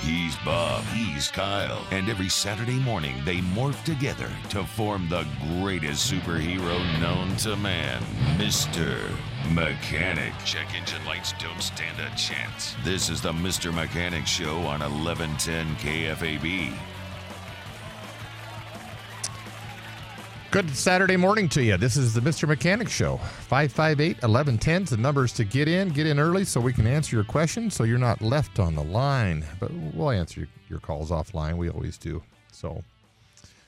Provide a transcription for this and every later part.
He's Bob, he's Kyle, and every Saturday morning they morph together to form the greatest superhero known to man, Mr. Mechanic. Check engine lights don't stand a chance. This is the Mr. Mechanic Show on 1110 KFAB. Good Saturday morning to you. This is the Mr. Mechanic Show. 558 1110 is the numbers to get in. Get in early so we can answer your questions so you're not left on the line. But we'll answer your calls offline. We always do. So,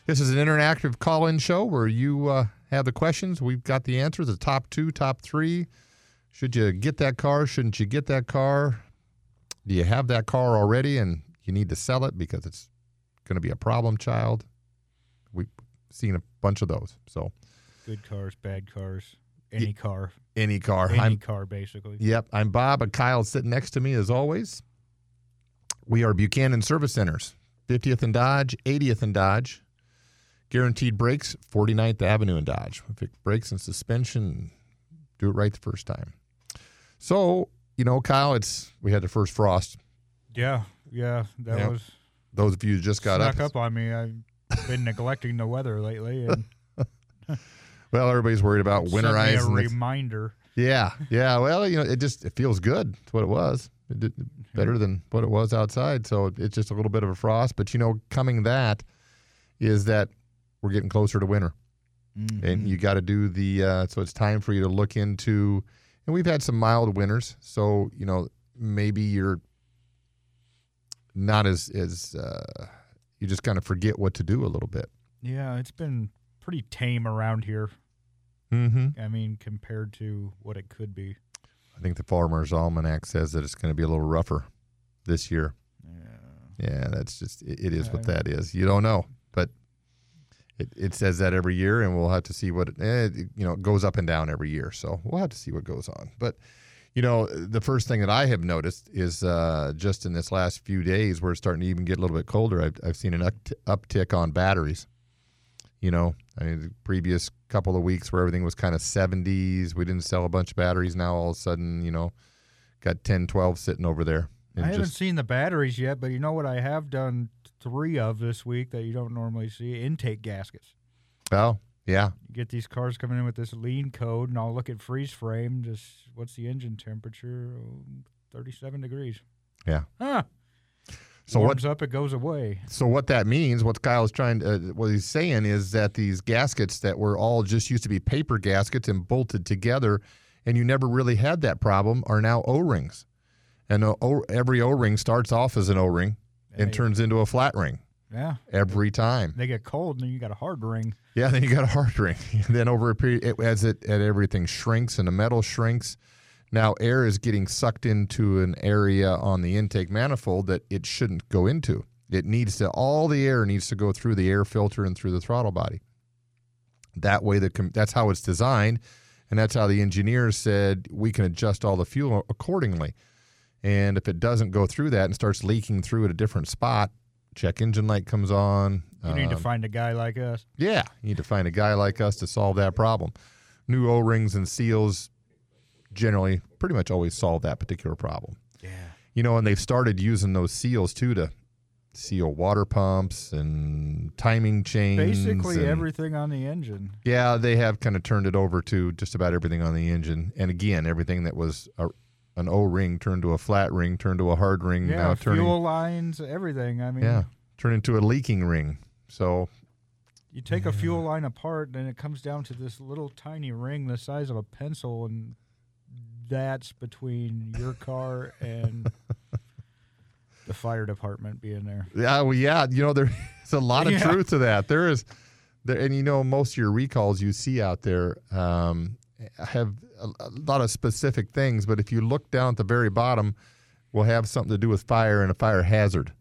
this is an interactive call in show where you uh, have the questions. We've got the answers the top two, top three. Should you get that car? Shouldn't you get that car? Do you have that car already and you need to sell it because it's going to be a problem child? We've seen a bunch of those. So, Good cars, bad cars, any car, any car. any I'm, car, basically. Yep, I'm Bob, and Kyle's sitting next to me as always. We are Buchanan Service Centers, 50th and Dodge, 80th and Dodge. Guaranteed brakes, 49th Avenue and Dodge. If it brakes and suspension, do it right the first time. So, you know, Kyle, it's we had the first frost. Yeah, yeah, that Yep. was Those of you who just got up, up on me. I've been neglecting the weather lately, and well, everybody's worried about winterizing. a reminder. Yeah, yeah. Well, you know, it just it feels good. It's what it was. It did better than what it was outside. So it's just a little bit of a frost. But you know, coming that is that we're getting closer to winter, Mm-hmm. and you got to do the. Uh, so it's time for you to look into. And we've had some mild winters, so you know maybe you're not as as uh, you just kind of forget what to do a little bit. Yeah, it's been pretty tame around here. Mm-hmm. I mean, compared to what it could be. I think the Farmer's Almanac says that it's going to be a little rougher this year. Yeah. Yeah, that's just it, it is what that is. You don't know, but it, it says that every year, and we'll have to see what it, eh, you know. It goes up and down every year, so we'll have to see what goes on. But you know, the first thing that I have noticed is uh, just in this last few days, where it's starting to even get a little bit colder. I've, I've seen an upt- uptick on batteries. You know, I mean, the previous couple of weeks where everything was kind of 70s, we didn't sell a bunch of batteries. Now all of a sudden, you know, got 10, 12 sitting over there. I haven't seen the batteries yet, but you know what I have done three of this week that you don't normally see? Intake gaskets. Oh, yeah. Get these cars coming in with this lean code, and I'll look at freeze frame. Just what's the engine temperature? Oh, Thirty-seven degrees. Yeah. Huh. So what? Warms up, it goes away. So what that means, what Kyle's trying to, uh, what he's saying is that these gaskets that were all just used to be paper gaskets and bolted together, and you never really had that problem, are now O-rings, and a o- every O-ring starts off as an O-ring and Hey. turns into a flat ring Yeah. every time. They get cold, and then you got a hard ring. Yeah, then you got a hard ring. then over a period, it, as it as everything shrinks and the metal shrinks, now air is getting sucked into an area on the intake manifold that it shouldn't go into. It needs to all the air needs to go through the air filter and through the throttle body. That way, the that's how it's designed, and that's how the engineers said we can adjust all the fuel accordingly. And if it doesn't go through that and starts leaking through at a different spot, check engine light comes on. You need to um, find a guy like us. yeah, you need to find a guy like us to solve that problem. New O rings and seals generally pretty much always solve that particular problem. Yeah. You know, and they've started using those seals too to seal water pumps and timing chains. Basically and- everything on the engine. Yeah, they have kind of turned it over to just about everything on the engine. And again, everything that was a, an O ring turned to a flat ring, turned to a hard ring, Yeah, now turning fuel lines, everything. I mean, yeah, turn into a leaking ring. So You take a fuel line apart, and it comes down to this little tiny ring the size of a pencil, and that's between your car and the fire department being there. Yeah, well, yeah, you know, there's a lot of Yeah. truth to that. There is, there, and you know, most of your recalls you see out there um, have a, a lot of specific things, but if you look down at the very bottom, we'll have something to do with fire and a fire hazard,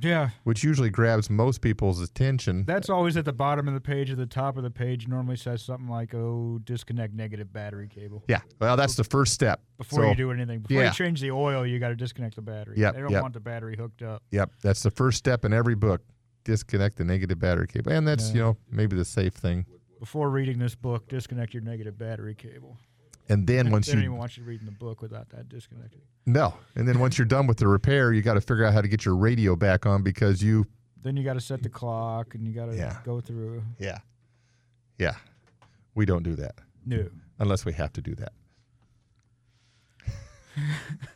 Yeah, which usually grabs most people's attention. that's always at the bottom of the page. At the top of the page, normally says something like, "Oh, disconnect negative battery cable." yeah, well, that's the first step. Before So, you do anything, before yeah. you change the oil, you got to disconnect the battery. Yep, they don't yep. want the battery hooked up. Yep, that's the first step in every book. Disconnect the negative battery cable, and that's Yeah. you know maybe the safe thing. Before reading this book, disconnect your negative battery cable. And then once they don't you even want you reading the book without that disconnected. no, and then once you're done with the repair, you got to figure out how to get your radio back on because you Then you got to set the clock, and you got to Yeah. go through. Yeah. Yeah. We don't do that No, unless we have to do that.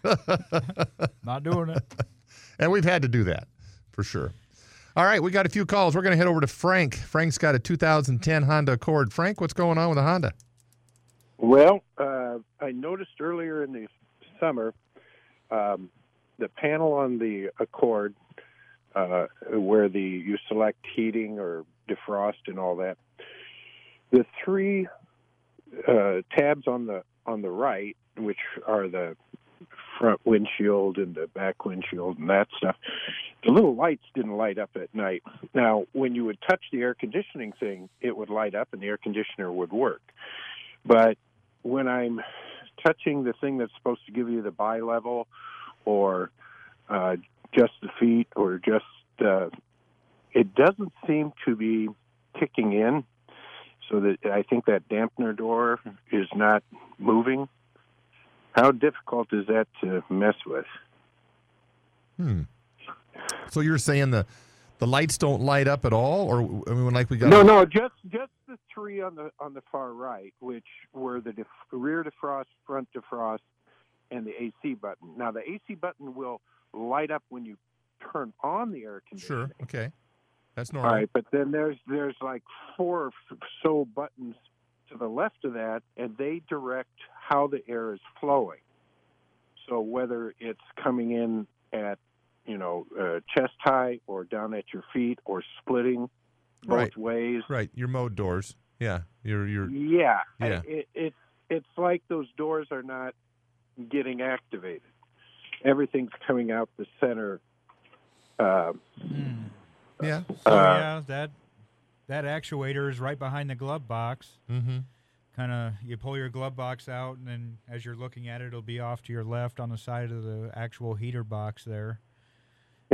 not doing it. And we've had to do that for sure. All right, we got a few calls. We're going to head over to Frank. Frank's got a 2010 Honda Accord. Frank, what's going on with the Honda? Well, uh, I noticed earlier in the summer um, the panel on the Accord, uh, where the you select heating or defrost and all that. The three uh, tabs on the on the right, which are the front windshield and the back windshield and that stuff, the little lights didn't light up at night. Now, when you would touch the air conditioning thing, it would light up and the air conditioner would work. But when I'm touching the thing that's supposed to give you the bi level or uh, just the feet or just uh, it doesn't seem to be kicking in so that I think that dampener door is not moving. How difficult is that to mess with? Hmm. So you're saying the the lights don't light up at all, or I mean, like we got No, no, just just the three on the on the far right, which were the def- rear defrost, front defrost, and the AC button. Now the AC button will light up when you turn on the air conditioning. Sure. Okay. That's normal. right, but then there's there's like four f- so buttons to the left of that, and they direct how the air is flowing. So whether it's coming in at you know uh, chest high or down at your feet or splitting both Right. ways. Right. Your mode doors. Yeah. Your your Yeah, Yeah. It, it's it's like those doors are not getting activated. Everything's coming out the center. Uh, yeah. So Uh, yeah, that that actuator is right behind the glove box. Mm-hmm. Kind of, you pull your glove box out, and then as you're looking at it, it'll be off to your left on the side of the actual heater box there.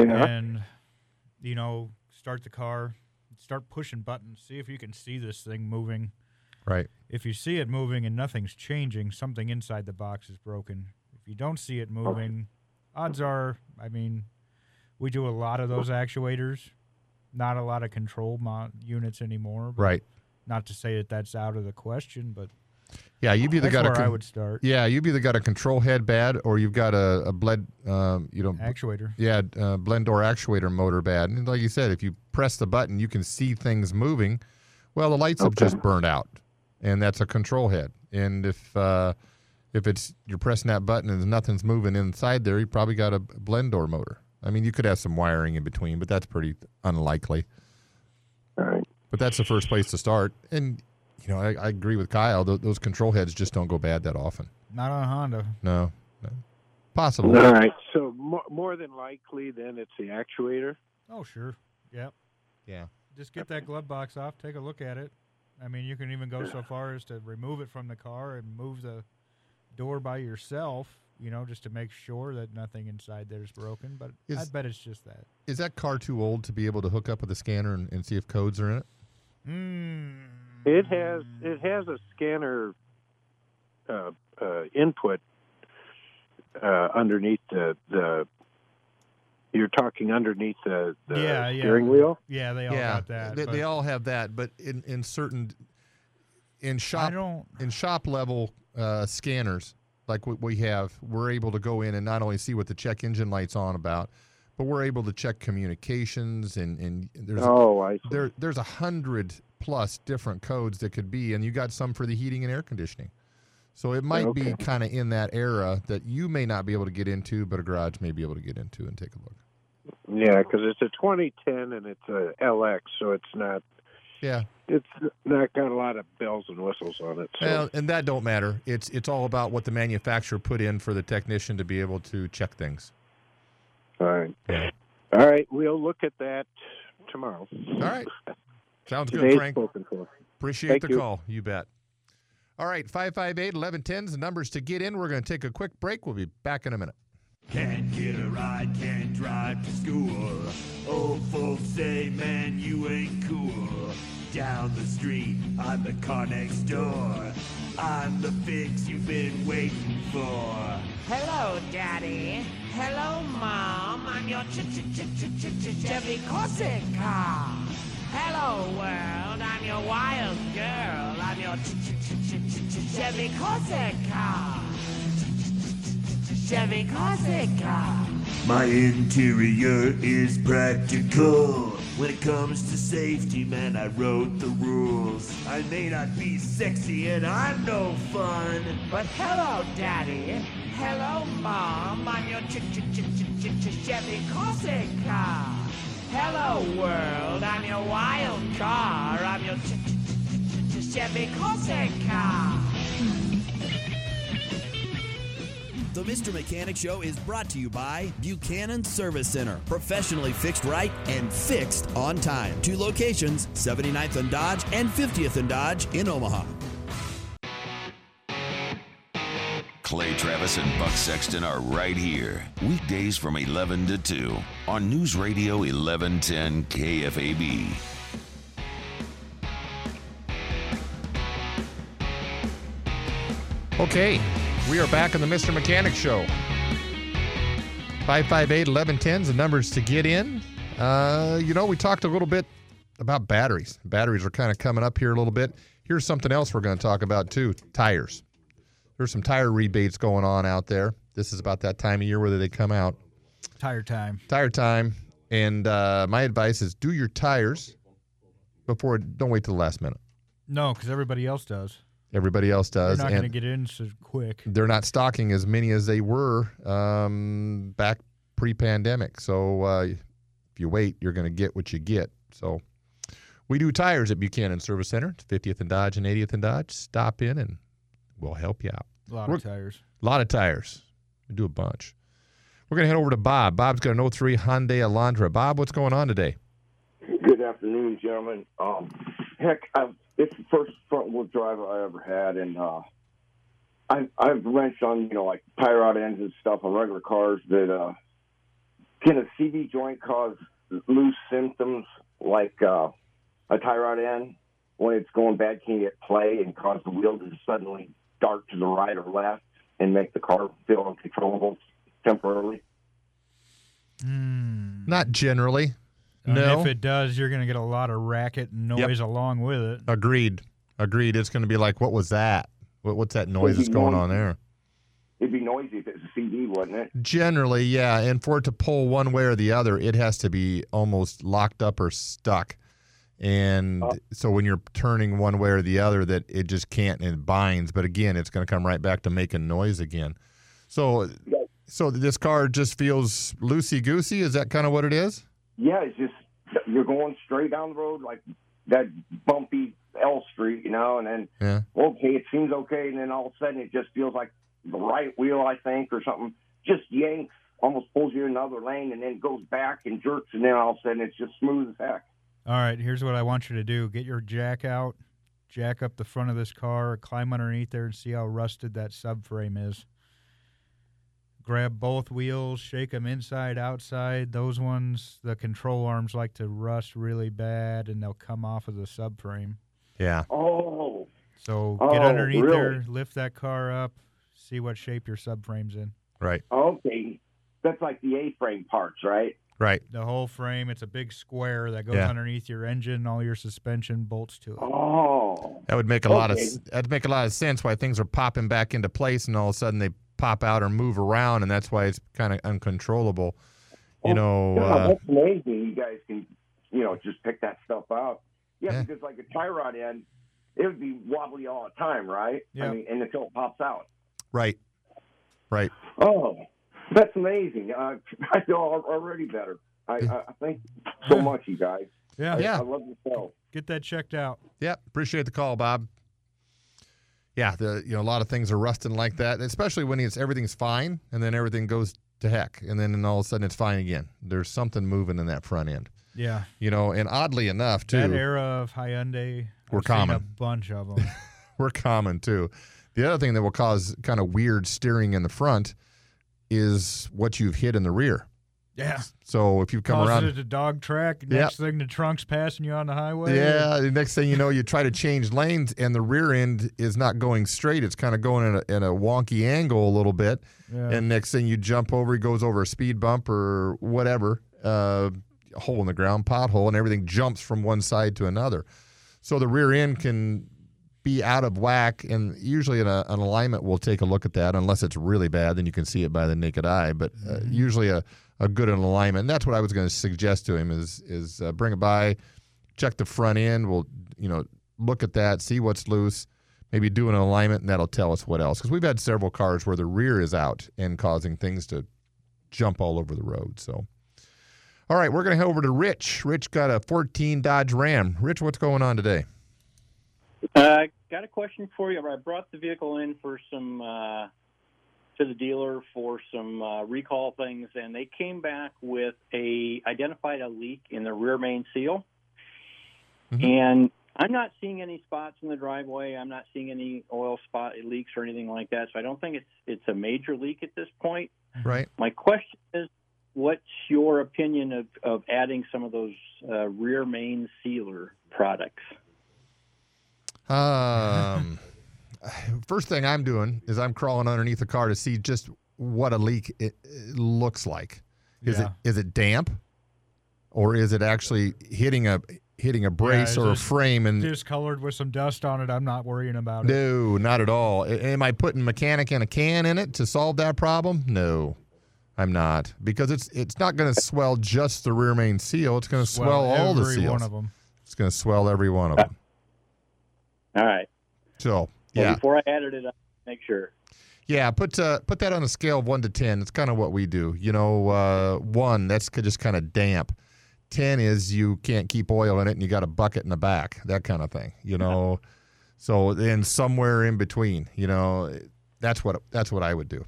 Yeah. And you know, start the car, start pushing buttons, see if you can see this thing moving. Right. If you see it moving and nothing's changing, something inside the box is broken. If you don't see it moving, odds are, I mean, we do a lot of those actuators, not a lot of control mo- units anymore. But Right. Not to say that that's out of the question, but Yeah. You've either that's got where a I con- would start. yeah. You've either got a control head bad, or you've got a, a bled. Um, you know. Actuator. Yeah, uh, blend door actuator motor bad. And like you said, if you press the button, you can see things moving. Well, the lights have just burned out, and that's a control head. And if uh, if it's you're pressing that button and nothing's moving inside there, you probably got a blend door motor. I mean, you could have some wiring in between, but that's pretty unlikely. All right. But that's the first place to start. And you know, I, I agree with Kyle. Those, those control heads just don't go bad that often. Not on a Honda. No, no. possible. All right. So more, more than likely, then it's the actuator. Oh, sure. Yep. Yeah. Just get that glove box off. Take a look at it. I mean, you can even go so far as to remove it from the car and move the door by yourself. You know, just to make sure that nothing inside there is broken. But Is- I bet it's just that. Is that car too old to be able to hook up with a scanner and, and see if codes are in it? Mm. It has it has a scanner uh, uh, input uh, underneath the the. You're talking underneath the, the Yeah, yeah. steering wheel. Yeah, they all got that. They, they all have that, but in, in certain in shop in shop level uh, scanners like what we have, we're able to go in and not only see what the check engine light's on about, but we're able to check communications and and there's Oh, I see. there there's a hundred plus different codes that could be, and you got some for the heating and air conditioning. So it might be kind of in that era that you may not be able to get into, but a garage may be able to get into and take a look. Yeah, because it's a 2010 and it's a LX, so it's not Yeah, it's not got a lot of bells and whistles on it. So well, and that don't matter. It's it's all about what the manufacturer put in for the technician to be able to check things. All right, Yeah. all right, we'll look at that tomorrow. All right, sounds good, Today's Frank. spoken for. Appreciate Thank the you. call. You bet. All right, 558 1110 is the numbers to get in. We're going to take a quick break. We'll be back in a minute. Can't get a ride, can't drive to school. Old folks say, man, you ain't cool. Down the street, I'm the car next door. I'm the fix you've been waiting for. Hello, Daddy. Hello, Mom. I'm your ch ch ch ch ch ch Chevy Corsica. Hello, world. I'm your wild girl. I'm your ch ch ch ch ch ch Chevy Corsica. Chevy Corsica. My interior is practical. When it comes to safety, man, I wrote the rules. I may not be sexy and I'm no fun. But hello, Daddy. Hello, Mom. I'm your ch ch ch ch ch ch Chevy Corsica. Hello, world. I'm your wild car. I'm your ch ch ch ch ch Chevy Corsica. The Mr. Mechanic Show is brought to you by Buchanan Service Center. Professionally fixed right and fixed on time. Two locations 79th and Dodge and 50th and Dodge in Omaha. Clay Travis and Buck Sexton are right here. Weekdays from 11 to 2 on News Radio 1110 KFAB. Okay, we are back on the Mr. Mechanic Show. 558 1110 is the numbers to get in. Uh, you know, we talked a little bit about batteries. Batteries are kind of coming up here a little bit. Here's something else we're going to talk about too tires. There's some tire rebates going on out there. This is about that time of year where they come out. Tire time. Tire time. And uh, my advice is do your tires before, don't wait till the last minute. No, because everybody else does. Everybody else does. They're not and- going to get in so quick. they're not stocking as many as they were um, back pre-pandemic. So uh, if you wait, you're going to get what you get. So we do tires at Buchanan Service Center, It's 50th and Dodge and 80th and Dodge. Stop in and we'll help you out. A lot We're- of tires. A lot of tires. We do a bunch. We're going to head over to Bob. Bob's got an 03 Hyundai Elantra. Bob, what's going on today? Good afternoon, gentlemen. Um, heck, I've, it's the first front wheel drive I ever had, and uh, I've, I've wrenched on you know like tie rod ends and stuff on regular cars. That uh, can a CV joint cause loose symptoms like uh, a tie rod end when it's going bad? Can it play and cause the wheel to suddenly dart to the right or left and make the car feel uncontrollable temporarily? Hmm. Not generally. And no. if it does, you're going to get a lot of racket and noise along with it. Agreed. Agreed. It's going to be like, what was that? What, what's that noise that's going on there? It'd be noisy if it's a CV, wouldn't it? Generally, yeah. And for it to pull one way or the other, it has to be almost locked up or stuck. And Oh. so when you're turning one way or the other, that it just can't and it binds. But again, it's going to come right back to making noise again. So, so this car just feels loosey goosey. Is that kind of what it is? Yeah, it's just you're going straight down the road like that bumpy L Street, you know, and then Yeah. okay, it seems okay, and then all of a sudden it just feels like the right wheel, I think, or something, just yanks, almost pulls you in another lane, and then goes back and jerks, and then all of a sudden it's just smooth as heck. All right, here's what I want you to do get your jack out, jack up the front of this car, climb underneath there, and see how rusted that subframe is. Grab both wheels, shake them inside, outside. Those ones, the control arms like to rust really bad, and they'll come off of the subframe. Yeah. Oh, So oh, get Oh, underneath there, lift that car up, see what shape your subframe's in. Right. okay, that's like the A-frame parts, right? Right. The whole frame, it's a big square that goes Yeah. underneath your engine, all your suspension bolts to it. Oh, That would make a lot of that'd make a lot of sense why things are popping back into place and all of a sudden they pop out or move around and that's why it's kind of uncontrollable. You know, God, uh, that's amazing. You guys can, you know, just pick that stuff out. Yeah, Yeah. because like a tie rod end, it would be wobbly all the time, right? Yeah. I mean, and until it pops out. right, right. Oh, that's amazing. Uh, I feel already better. I, I, I thank you so much, you guys. Yeah. I, Yeah. I love the show. Get that checked out. Yep. Appreciate the call, Bob. Yeah, the you know a lot of things are rusting like that, especially when it's everything's fine and then everything goes to heck, and then all of a sudden it's fine again. There's something moving in that front end, Yeah. you know. And oddly enough, too, That era of Hyundai. We're I've common. A bunch of them. we're common too. The other thing that will cause kind of weird steering in the front is what you've hit in the rear. Yeah. So if you come Causes around, it a dog track. Next thing, the trunk's passing you on the highway. Yeah, the next thing you know, you try to change lanes, and the rear end is not going straight. It's kind of going in a, in a wonky angle a little bit. Yeah. And next thing you jump over, he goes over a speed bump or whatever, uh, hole in the ground, pothole, and everything jumps from one side to another. So the rear end can be out of whack, and usually an, uh, an alignment will take a look at that. Unless it's really bad, then you can see it by the naked eye. But uh, usually a, a good alignment. And that's what I was going to suggest to him is is uh, bring it by, check the front end. We'll you know look at that, see what's loose, maybe do an alignment, and that'll tell us what else. Because we've had several cars where the rear is out and causing things to jump all over the road. So. All right, we're going to head over to Rich. Rich got a 14 Dodge Ram. Rich, what's going on today? Uh, got a question for you. I brought the vehicle in for some uh, to the dealer for some uh, recall things, and they came back with a identified a leak in the rear main seal, Mhm. and I'm not seeing any spots in the driveway. I'm not seeing any oil spot leaks or anything like that. So I don't think it's it's a major leak at this point. Right. My question is, what's your opinion of, of adding some of those uh, rear main sealer products? Um, first thing I'm doing is I'm crawling underneath the car to see just what a leak it, it looks like. Is Yeah. it is it damp, or is it actually hitting a hitting a brace is or a frame and Discolored with some dust on it. I'm not worrying about it. no, not at all. Am I putting mechanic in a can in it to solve that problem? No, I'm not because it's it's not going to swell just the rear main seal. It's going to swell, all the seals. one of them. It's going to swell every one of them. All right. So Well, yeah, before I added it, up, to make sure. yeah. Put uh, put that on a scale of one to ten. It's kind of what we do. You know, uh, one that's just kind of damp. Ten is you can't keep oil in it and you got a bucket in the back, that kind of thing. You know, so then somewhere in between. You know, that's what that's what I would do.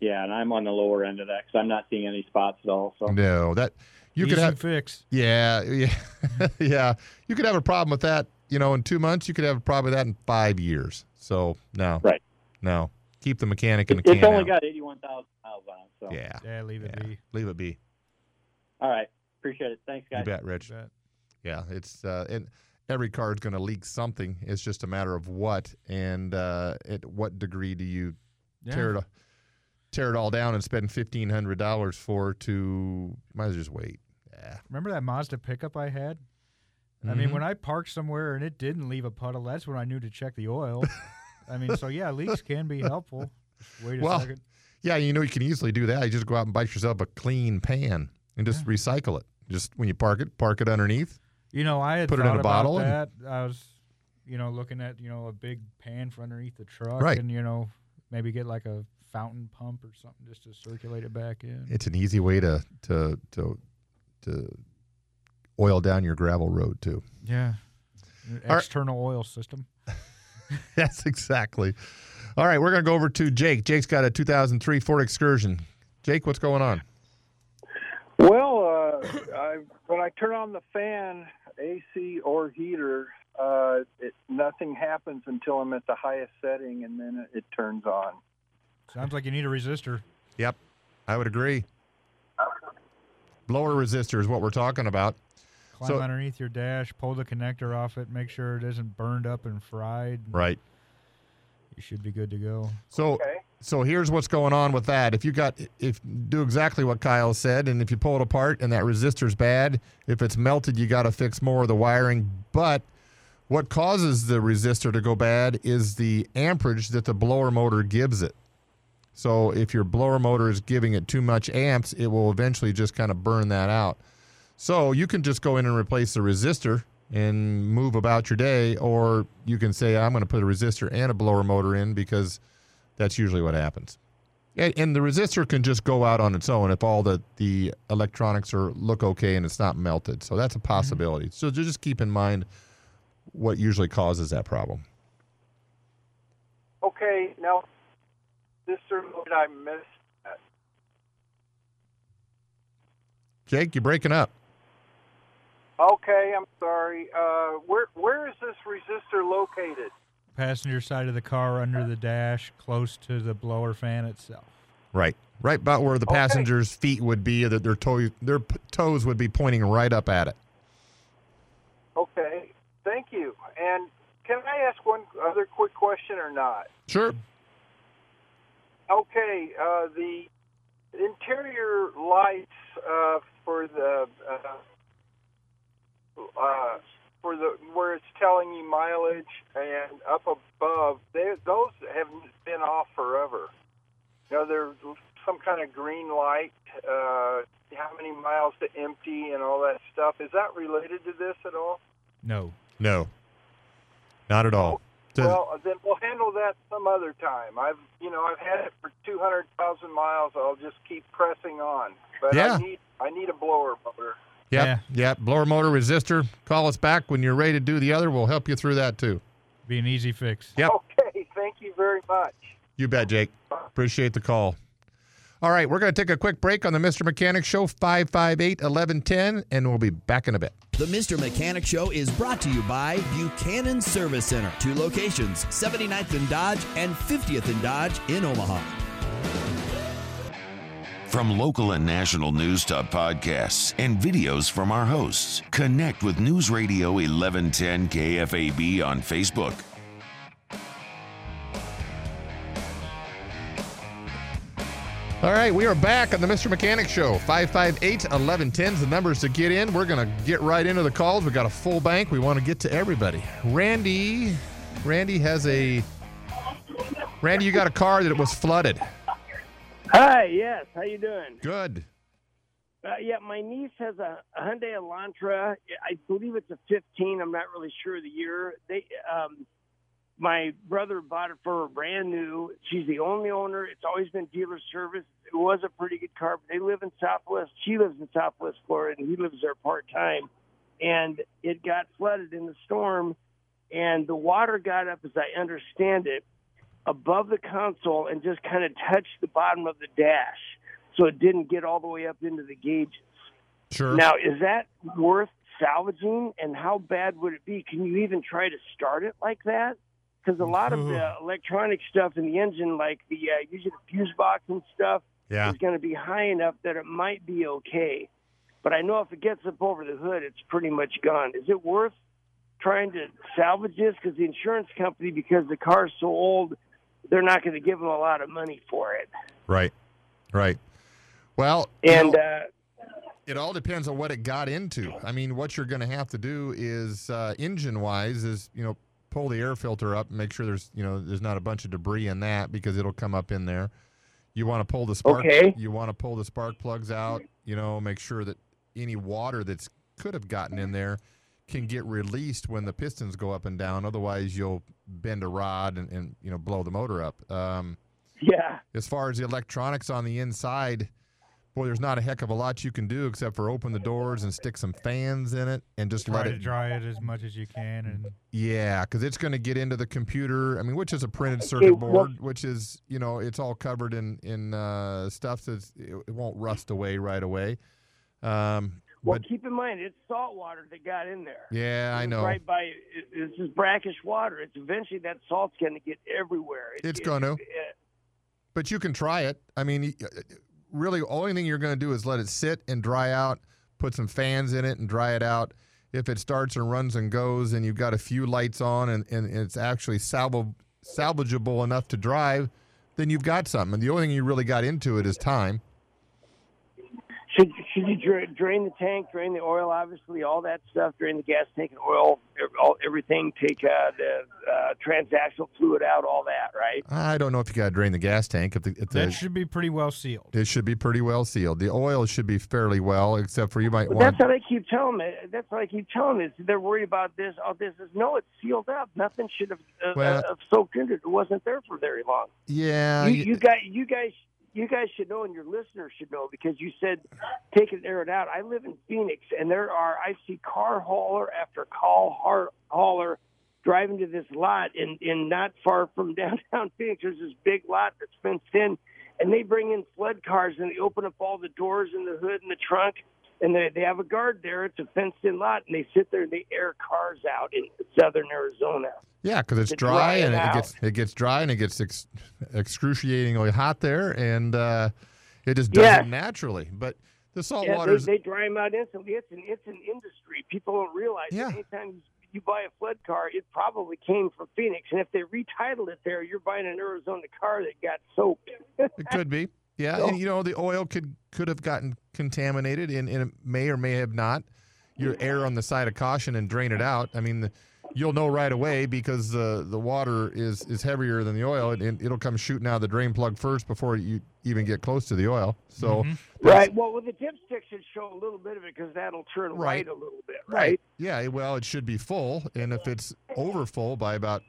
Yeah, and I'm on the lower end of that because I'm not seeing any spots at all. So No, that you Easy could have. fix. Yeah, yeah, yeah. You could have a problem with that. You know, in two months, you could have probably that in five years. So no, Right. no. Keep the mechanic in the It- can. it's only out. got 81,000 miles on it. So yeah, Yeah, leave it yeah. be. Leave it be. all right, appreciate it. Thanks, guys. You guys. bet, Rich. Bet. Yeah, it's uh, and every car is going to leak something. It's just a matter of what and uh, at what degree do you Yeah. tear it tear it all down and spend fifteen hundred dollars for to might as well just wait. Yeah. Remember that Mazda pickup I had? I mean, when mm-hmm. I parked somewhere and it didn't leave a puddle, that's when I knew to check the oil. I mean, so yeah, leaks can be helpful. Wait a Well, second. Yeah, you know you can easily do that. You just go out and buy yourself a clean pan and just recycle it. Just when you park it, park it underneath. You know, I had put it thought in a about bottle and- that. I was, you know, looking at you know a big pan for underneath the truck, Right. and you know maybe get like a fountain pump or something just to circulate it back in. It's an easy way to to to to oil down your gravel road too. Yeah. An All right. External oil system. That's exactly. All right, we're going to go over to Jake. Jake's got a 2003 Ford Excursion. Jake, what's going on? Well, uh, I, when I turn on the fan, AC or heater, uh, it, nothing happens until I'm at the highest setting, and then it, it turns on. Sounds like you need a resistor. Yep, I would agree. Blower resistor is what we're talking about. Climb So- underneath your dash, pull the connector off it, make sure it isn't burned up and fried. Right. You should be good to go. So Okay. so here's what's going on with that. If you got if do exactly what Kyle said, and if you pull it apart and that resistor's bad, if it's melted, you got to fix more of the wiring. But what causes the resistor to go bad is the amperage that the blower motor gives it. So if your blower motor is giving it too much amps, it will eventually just kind of burn that out. So you can just go in and replace the resistor and move about your day, or you can say, I'm going to put a resistor and a blower motor in because that's usually what happens. And, and the resistor can just go out on its own if all the, the electronics are look okay and it's not melted. So that's a mm-hmm. possibility. So just keep in mind what usually causes that problem. Okay, now this did I missed that. Jake, you're breaking up. Okay, I'm sorry. Uh, where where is this resistor located? Passenger side of the car, under the dash, close to the blower fan itself. Right, right about where the Okay. passenger's feet would be, that their toe, their p- toes would be pointing right up at it. Okay, thank you. And can I ask one other quick question or not? Sure. Okay, uh, the interior lights uh, for the uh, for the where it's telling you mileage and up above, they, those have been off forever. You know, there's some kind of green light, uh, how many miles to empty, and all that stuff. Is that related to this at all? No. No, not at all. Does- Well, then we'll handle that some other time. I've, you know, I've had it for two hundred thousand miles. I'll just keep pressing on. But Yeah. I need, I need a blower motor. Yep, yep. Blower motor resistor. Call us back when you're ready to do the other. We'll help you through that too. Be an easy fix. Yep. Okay, thank you very much. You bet, Jake. Appreciate the call. All right, we're going to take a quick break on the Mr. Mechanic Show, 558 1110, and we'll be back in a bit. The Mr. Mechanic Show is brought to you by Buchanan Service Center. Two locations, 79th and Dodge and 50th and Dodge in Omaha. From local and national news to podcasts and videos from our hosts, connect with News Radio 1110 KFAB on Facebook. All right, we are back on the Mr. Mechanic Show. 558 1110 is the numbers to get in. We're going to get right into the calls. we got a full bank. We want to get to everybody. Randy, Randy has a. Randy, you got a car that was flooded. Hi, yes. How you doing? Good. Uh, yeah, my niece has a, a Hyundai Elantra. I believe it's a 15. I'm not really sure of the year. They, um, my brother bought it for her brand new. She's the only owner. It's always been dealer service. It was a pretty good car. But they live in Southwest. She lives in Southwest Florida, and he lives there part time. And it got flooded in the storm, and the water got up, as I understand it, above the console and just kind of touched the bottom of the dash, so it didn't get all the way up into the gauges. Sure. Now, is that worth salvaging? And how bad would it be? Can you even try to start it like that? Because a lot of the electronic stuff in the engine, like the uh, usually the fuse box and stuff, Yeah. is going to be high enough that it might be okay. But I know if it gets up over the hood, it's pretty much gone. Is it worth trying to salvage this? Because the insurance company, because the car's so old, they're not going to give them a lot of money for it. Right. Right. Well, you And know, uh, it all depends on what it got into. I mean, what you're going to have to do is uh, engine wise is, you know, pull the air filter up and make sure there's, you know, there's not a bunch of debris in that because it'll come up in there. You want to pull the spark Okay. you want to pull the spark plugs out, you know, make sure that any water that's could have gotten in there can get released when the pistons go up and down. Otherwise, you'll bend a rod and, and you know blow the motor up. Um, yeah, as far as the electronics on the inside, boy, there's not a heck of a lot you can do except for open the doors and stick some fans in it and just Try let it. dry it as much as you can, and Yeah, because it's going to get into the computer. I mean, which is a printed circuit board, which is you know it's all covered in in uh, stuff that's it, it won't rust away right away. Um, well, but keep in mind it's salt water that got in there. yeah, I know Right by this is brackish water. It's eventually that salt's going to get everywhere. It- It's it- gonna. it- but you can try it. I mean, really, only thing you're going to do is let it sit and dry out. Put some fans in it and dry it out. If it starts and runs and goes, and you've got a few lights on, and, and it's actually salva- salvageable enough to drive, then you've got something. And the only thing you really got into it is time. Should because you dra- drain the tank, drain the oil, obviously all that stuff, drain the gas tank and oil, all, everything. Take uh, the uh, transactional fluid out, all that, right? I don't know if you got to drain the gas tank. If the, if the That should be pretty well sealed. it should be pretty well sealed. The oil should be fairly well, except for you might But want. that's what I keep telling them. That's what I keep telling them. They're worried about this, all this. Is no, it's sealed up. Nothing should have uh, Well- uh, soaked into it. It wasn't there for very long. Yeah, you, y- you guys, you guys, you guys should know, and your listeners should know because you said take it air it out. I live in Phoenix, and there are I see car hauler after car hauler driving to this lot in in not far from downtown Phoenix. There's this big lot that's fenced in, and they bring in flood cars and they open up all the doors and the hood and the trunk. And they, they have a guard there. It's a fenced-in lot, and they sit there and they air cars out in southern Arizona. Yeah, because it's dry, dry and it it gets it gets dry and it gets ex- excruciatingly hot there, and uh, it just does Yes. it naturally. But the salt yeah, water they, they dry them out instantly. It's an it's an industry. People don't realize. Yeah. That anytime you, you buy a flood car, it probably came from Phoenix, and if they retitled it there, you're buying an Arizona car that got soaked. it could be. Yeah, So- and you know the oil could could have gotten contaminated, and, and it may or may have not. You err on the side of caution and drain it out. I mean, the, you'll know right away because the the water is is heavier than the oil, and, and it'll come shooting out of the drain plug first before you even get close to the oil. So, Mm-hmm. Right. Well, with the dipstick should show a little bit of it because that'll turn Right. right a little bit. Right. Yeah, well, it should be full, and if it's over full by about,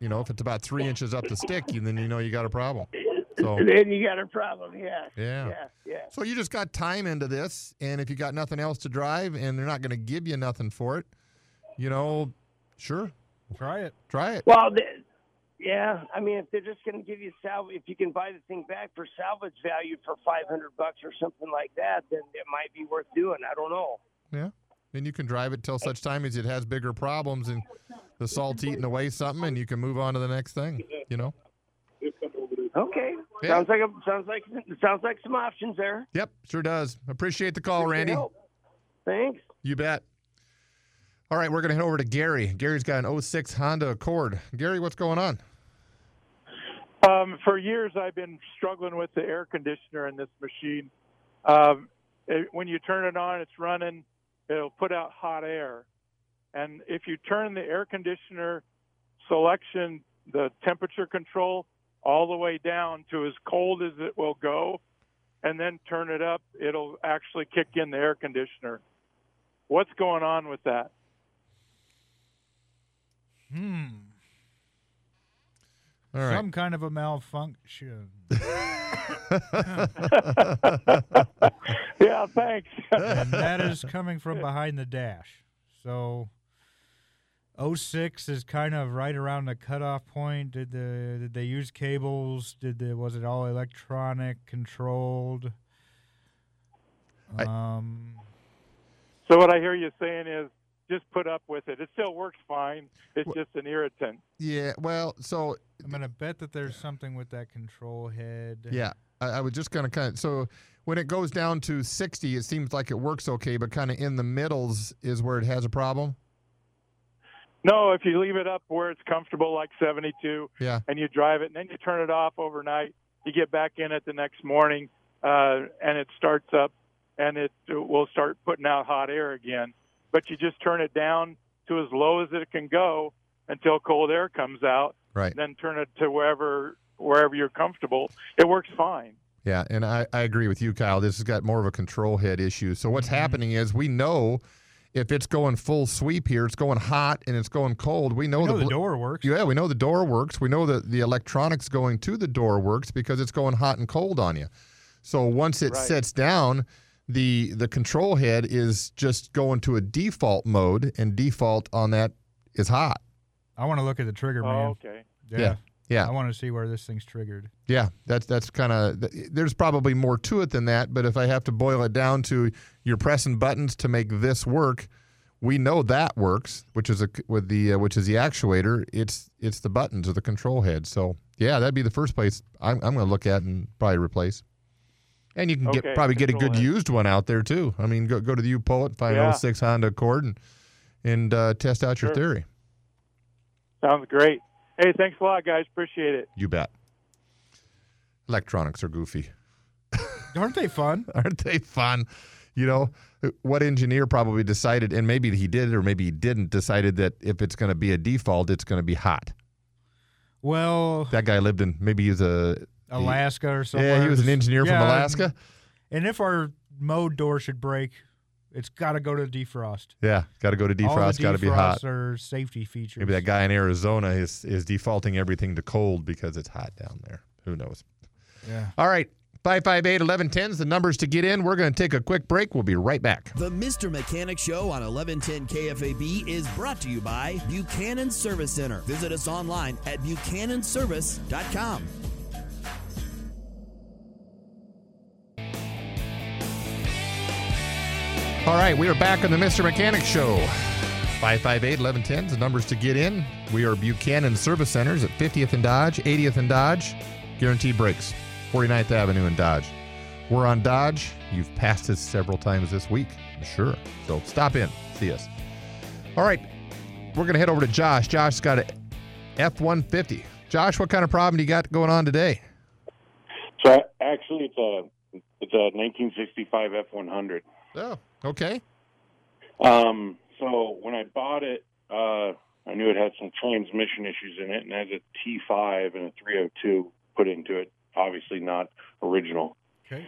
you know, if it's about three inches up the stick, you- then you know you got a problem. So Then you got a problem. Yeah. Yeah. Yeah. Yeah. So you just got time into this, and if you got nothing else to drive, and they're not going to give you nothing for it, you know, sure, Try it. try it. Well, the, yeah. I mean, if they're just going to give you salvage, if you can buy the thing back for salvage value for five hundred bucks or something like that, then it might be worth doing. I don't know. Yeah, and you can drive it till such time as it has bigger problems and the salt's eating away something, and you can move on to the next thing. You know. Okay. Yeah. Sounds like a, sounds like sounds like some options there. Yep, sure does. Appreciate the call, Appreciate Randy. help. Thanks. You bet. All right, we're going to head over to Gary. Gary's got an 06 Honda Accord. Gary, what's going on? Um, for years, I've been struggling with the air conditioner in this machine. Um, it, when you turn it on, it's running. It'll put out hot air, and if you turn the air conditioner selection, the temperature control, all the way down to as cold as it will go, and then turn it up, it'll actually kick in the air conditioner. What's going on with that? Hmm. All right. Some kind of a malfunction. Yeah, thanks. and that is coming from behind the dash. So 06 is kind of right around the cutoff point. Did the did they use cables? Did the was it all electronic controlled? Um So what I hear you saying is just put up with it. It still works fine. It's just an irritant. Yeah, well, so I'm gonna bet that there's something with that control head. Yeah, I, I was just going to kind of so when it goes down to 60, it seems like it works okay, but kind of in the middles is where it has a problem. No, if you leave it up where it's comfortable, like 72, Yeah. and you drive it, and then you turn it off overnight, you get back in it the next morning, uh, and it starts up, and it will start putting out hot air again. But you just turn it down to as low as it can go until cold air comes out, Right. then turn it to wherever wherever you're comfortable. It works fine. Yeah, and I, I agree with you, Kyle. This has got more of a control head issue. So what's happening is we know if it's going full sweep here, it's going hot and it's going cold. We know, We know the bl- door works. Yeah, we know the door works. We know that the electronics going to the door works because it's going hot and cold on you. So once it Right. sets down, the the control head is just going to a default mode, and default on that is hot. I want to look at the trigger, oh, man. Oh, okay. Yeah. Yeah. Yeah. I want to see where this thing's triggered. Yeah, that's that's kind of. There's probably more to it than that, but if I have to boil it down to you're pressing buttons to make this work, we know that works, which is a with the uh, which is the actuator. It's it's the buttons or the control head. So yeah, that'd be the first place I'm, I'm going to look at and probably replace. And you can get probably get a good head. used one out there too. I mean, go go to the U Pull-It, find Yeah. an 06 Honda Accord, and and uh, test out your theory. Sounds great. Hey, thanks a lot, guys. Appreciate it. You bet. Electronics are goofy. Aren't they fun? Aren't they fun? you know, what engineer probably decided, and maybe he did or maybe he didn't, decided that if it's going to be a default, it's going to be hot. Well, That guy lived in maybe he's a Alaska or something. yeah, he was an engineer from Yeah, Alaska. And if our mode door should break, it's got to go to defrost. Yeah, got to go to defrost, got to be hot. defrosts are safety features. Maybe that guy in Arizona is is defaulting everything to cold because it's hot down there. Who knows? Yeah. All right. 558 1110 is the numbers to get in. We're going to take a quick break. We'll be right back. The Mr. Mechanic Show on 1110 KFAB is brought to you by Buchanan Service Center. Visit us online at buchananservice.com. All right, we are back on the Mr. Mechanic Show. 558 1110 is the numbers to get in. We are Buchanan Service Centers at 50th and Dodge, 80th and Dodge. Guaranteed brakes, 49th Avenue and Dodge. We're on Dodge. You've passed us several times this week, I'm sure. So stop in, see us. All right, we're going to head over to Josh. Josh's got a F 150. Josh, what kind of problem do you got going on today? So actually, it's a it's a 1965 F100. Oh, okay. Um, so when I bought it, uh, I knew it had some transmission issues in it, and has a T5 and a 302 put into it. Obviously, not original. Okay.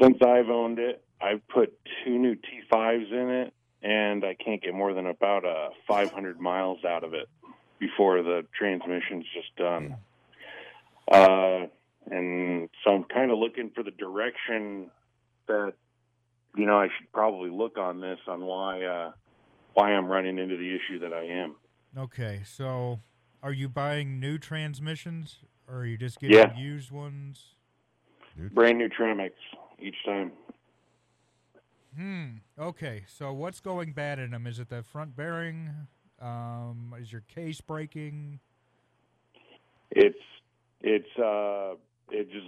Since I've owned it, I've put two new T5s in it, and I can't get more than about uh, 500 miles out of it before the transmission's just done. Uh, and so I'm kind of looking for the direction that you know I should probably look on this on why uh, why I'm running into the issue that I am. Okay, so are you buying new transmissions or are you just getting Yeah. used ones? Brand new Tremecs each time. Hmm. Okay, so what's going bad in them? Is it the front bearing? Um, is your case breaking? It's it's uh it just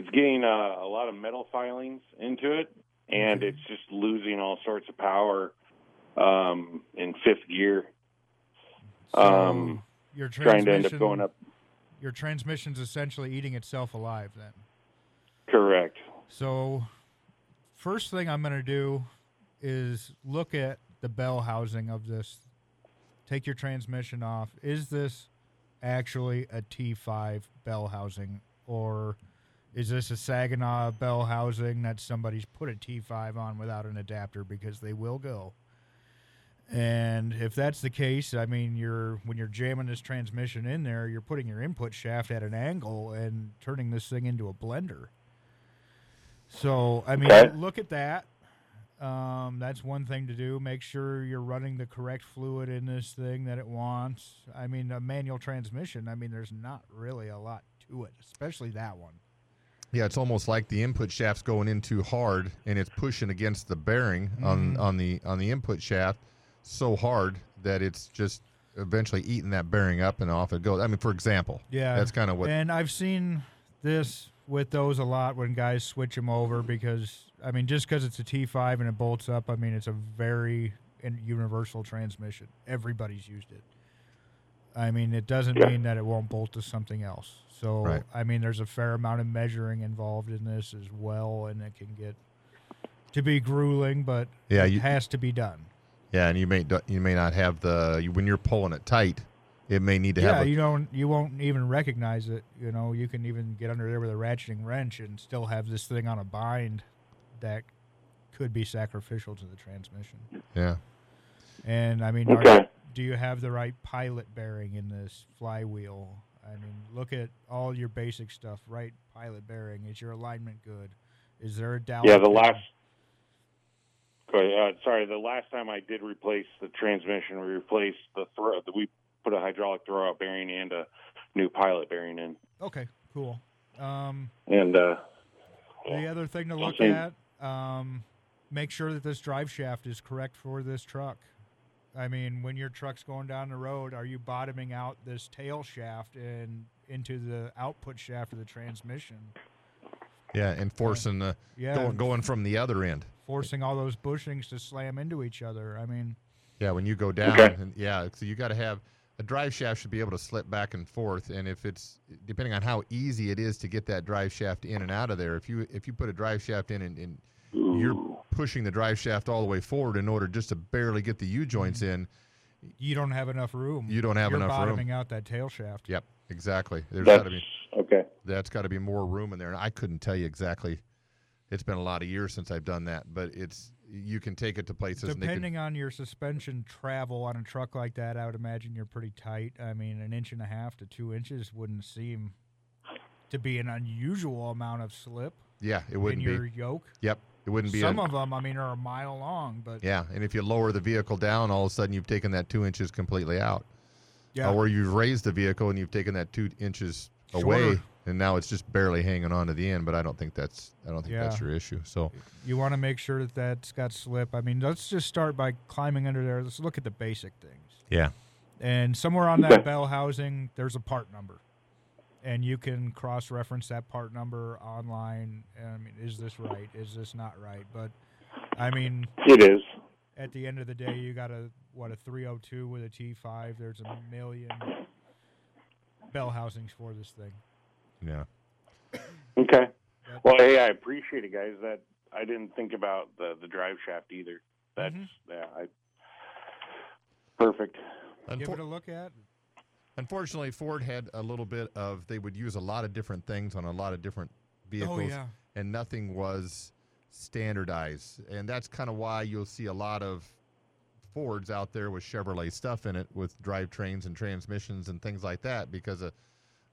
it's getting uh, a lot of metal filings into it, and it's just losing all sorts of power um, in fifth gear. um, Your trying to end up going up. Your transmission's essentially eating itself alive then. Correct. So, first thing I'm going to do is look at the bell housing of this. Take your transmission off. Is this actually a T5 bell housing, or is this a Saginaw bell housing that somebody's put a T5 on without an adapter because they will go? And if that's the case, I mean, you're when you're jamming this transmission in there, you're putting your input shaft at an angle and turning this thing into a blender. So, I mean, Okay. look at that. Um, that's one thing to do. Make sure you're running the correct fluid in this thing that it wants. I mean, a manual transmission, I mean, there's not really a lot to it, especially that one. Yeah, it's almost like the input shaft's going in too hard, and it's pushing against the bearing on Mhm. on the on the input shaft so hard that it's just eventually eating that bearing up and off it goes. I mean, for example, Yeah, that's kind of what. And I've seen this with those a lot when guys switch them over because I mean, just because it's a T5 and it bolts up, I mean, it's a very universal transmission. Everybody's used it. I mean, it doesn't Yeah. mean that it won't bolt to something else. So, Right. I mean, there's a fair amount of measuring involved in this as well, and it can get to be grueling, but Yeah, it you- has to be done. yeah, and you may you may not have the when you're pulling it tight, it may need to yeah, have. A, you don't you won't even recognize it. You know, you can even get under there with a ratcheting wrench and still have this thing on a bind that could be sacrificial to the transmission. yeah, And I mean, are- Okay. do you have the right pilot bearing in this flywheel? I mean, look at all your basic stuff. Right pilot bearing. Is your alignment good? Is there a Dowel Yeah, the last. Uh, sorry, the last time I did replace the transmission, we replaced the throw. We put a hydraulic throwout bearing and a new pilot bearing in. Okay, cool. Um, And uh, The other thing to look at, um, make sure that this drive shaft is correct for this truck. I mean, when your truck's going down the road, are you bottoming out this tail shaft and into the output shaft of the transmission, yeah, and forcing the Yeah. going going from the other end. forcing all those bushings to slam into each other? I mean, Yeah, when you go down, Okay. and yeah, so you got to have a drive shaft should be able to slip back and forth, and if it's depending on how easy it is to get that drive shaft in and out of there, if you if you put a drive shaft in and, and you're pushing the drive shaft all the way forward in order just to barely get the U joints mm-hmm. in. You don't have enough room. You don't have You're enough room. bottoming out that tail shaft. Yep, exactly. There's That's got to be okay. that's got to be more room in there. And I couldn't tell you exactly. It's been a lot of years since I've done that, but it's you can take it to places. and can- Depending on your suspension travel on a truck like that, I would imagine you're pretty tight. I mean, an inch and a half to two inches wouldn't seem to be an unusual amount of slip yeah, it wouldn't in your be. yoke. Yep, it wouldn't be. Some a, of them, I mean, are a mile long, but Yeah, and if you lower the vehicle down, all of a sudden you've taken that two inches completely out. Yeah. Or you've raised the vehicle and you've taken that two inches away, and now it's just barely hanging on to the end. But I don't think that's I don't think that's your issue. So you want to make sure that that's got slip. I mean, let's just start by climbing under there. Let's look at the basic things. yeah, And somewhere on that bell housing, there's a part number. And you can cross reference that part number online. And I mean, is this right? Is this not right? But I mean, It is. at the end of the day, you got a what a 302 with a T5. There's a million bell housings for this thing. yeah. Okay. Well, hey, I appreciate it, guys. That I didn't think about the the drive shaft either. That's mm-hmm. yeah, I perfect. Give it a look at. Unfortunately, Ford had a little bit of they would use a lot of different things on a lot of different vehicles, yeah. and nothing was standardized. And that's kind of why you'll see a lot of Fords out there with Chevrolet stuff in it, with drivetrains and transmissions and things like that, because a,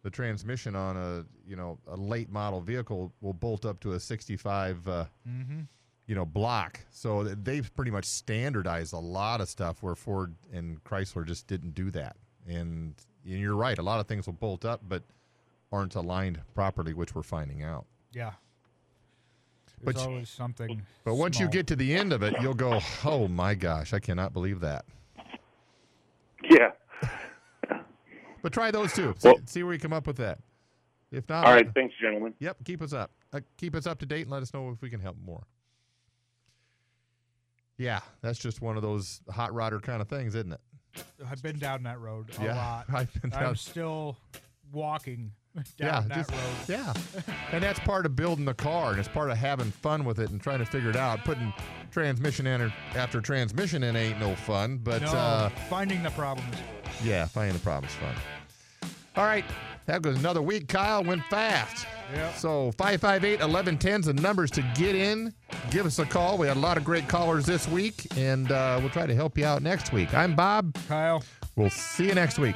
the transmission on a you know a late model vehicle will bolt up to a 65. Uh, Mm-hmm. you know, block. So they've pretty much standardized a lot of stuff where Ford and Chrysler just didn't do that. And, and you're right, a lot of things will bolt up, but aren't aligned properly, which we're finding out. Yeah. But There's you- always something. But once you get to the end of it, you'll go, "Oh my gosh, I cannot believe that." Yeah. But try those too. See, Well- see where you come up with that. If not, All right, thanks, gentlemen. Yep, keep us up. Uh, keep us up to date and let us know if we can help more. Yeah, that's just one of those hot rodder kind of things, isn't it? I've been down that road a Yeah, lot. I've been I'm still walking yeah, down that just- road. yeah, and that's part of building the car, and it's part of having fun with it and trying to figure it out. Putting transmission in or after transmission in ain't no fun, but no, uh, finding the problems. yeah, finding the problem's fun. All right, that was another week. Kyle went fast. Yep. So 558 1110 is the numbers to get in. Give us a call. We had a lot of great callers this week, and uh, we'll try to help you out next week. I'm Bob. Kyle. We'll see you next week.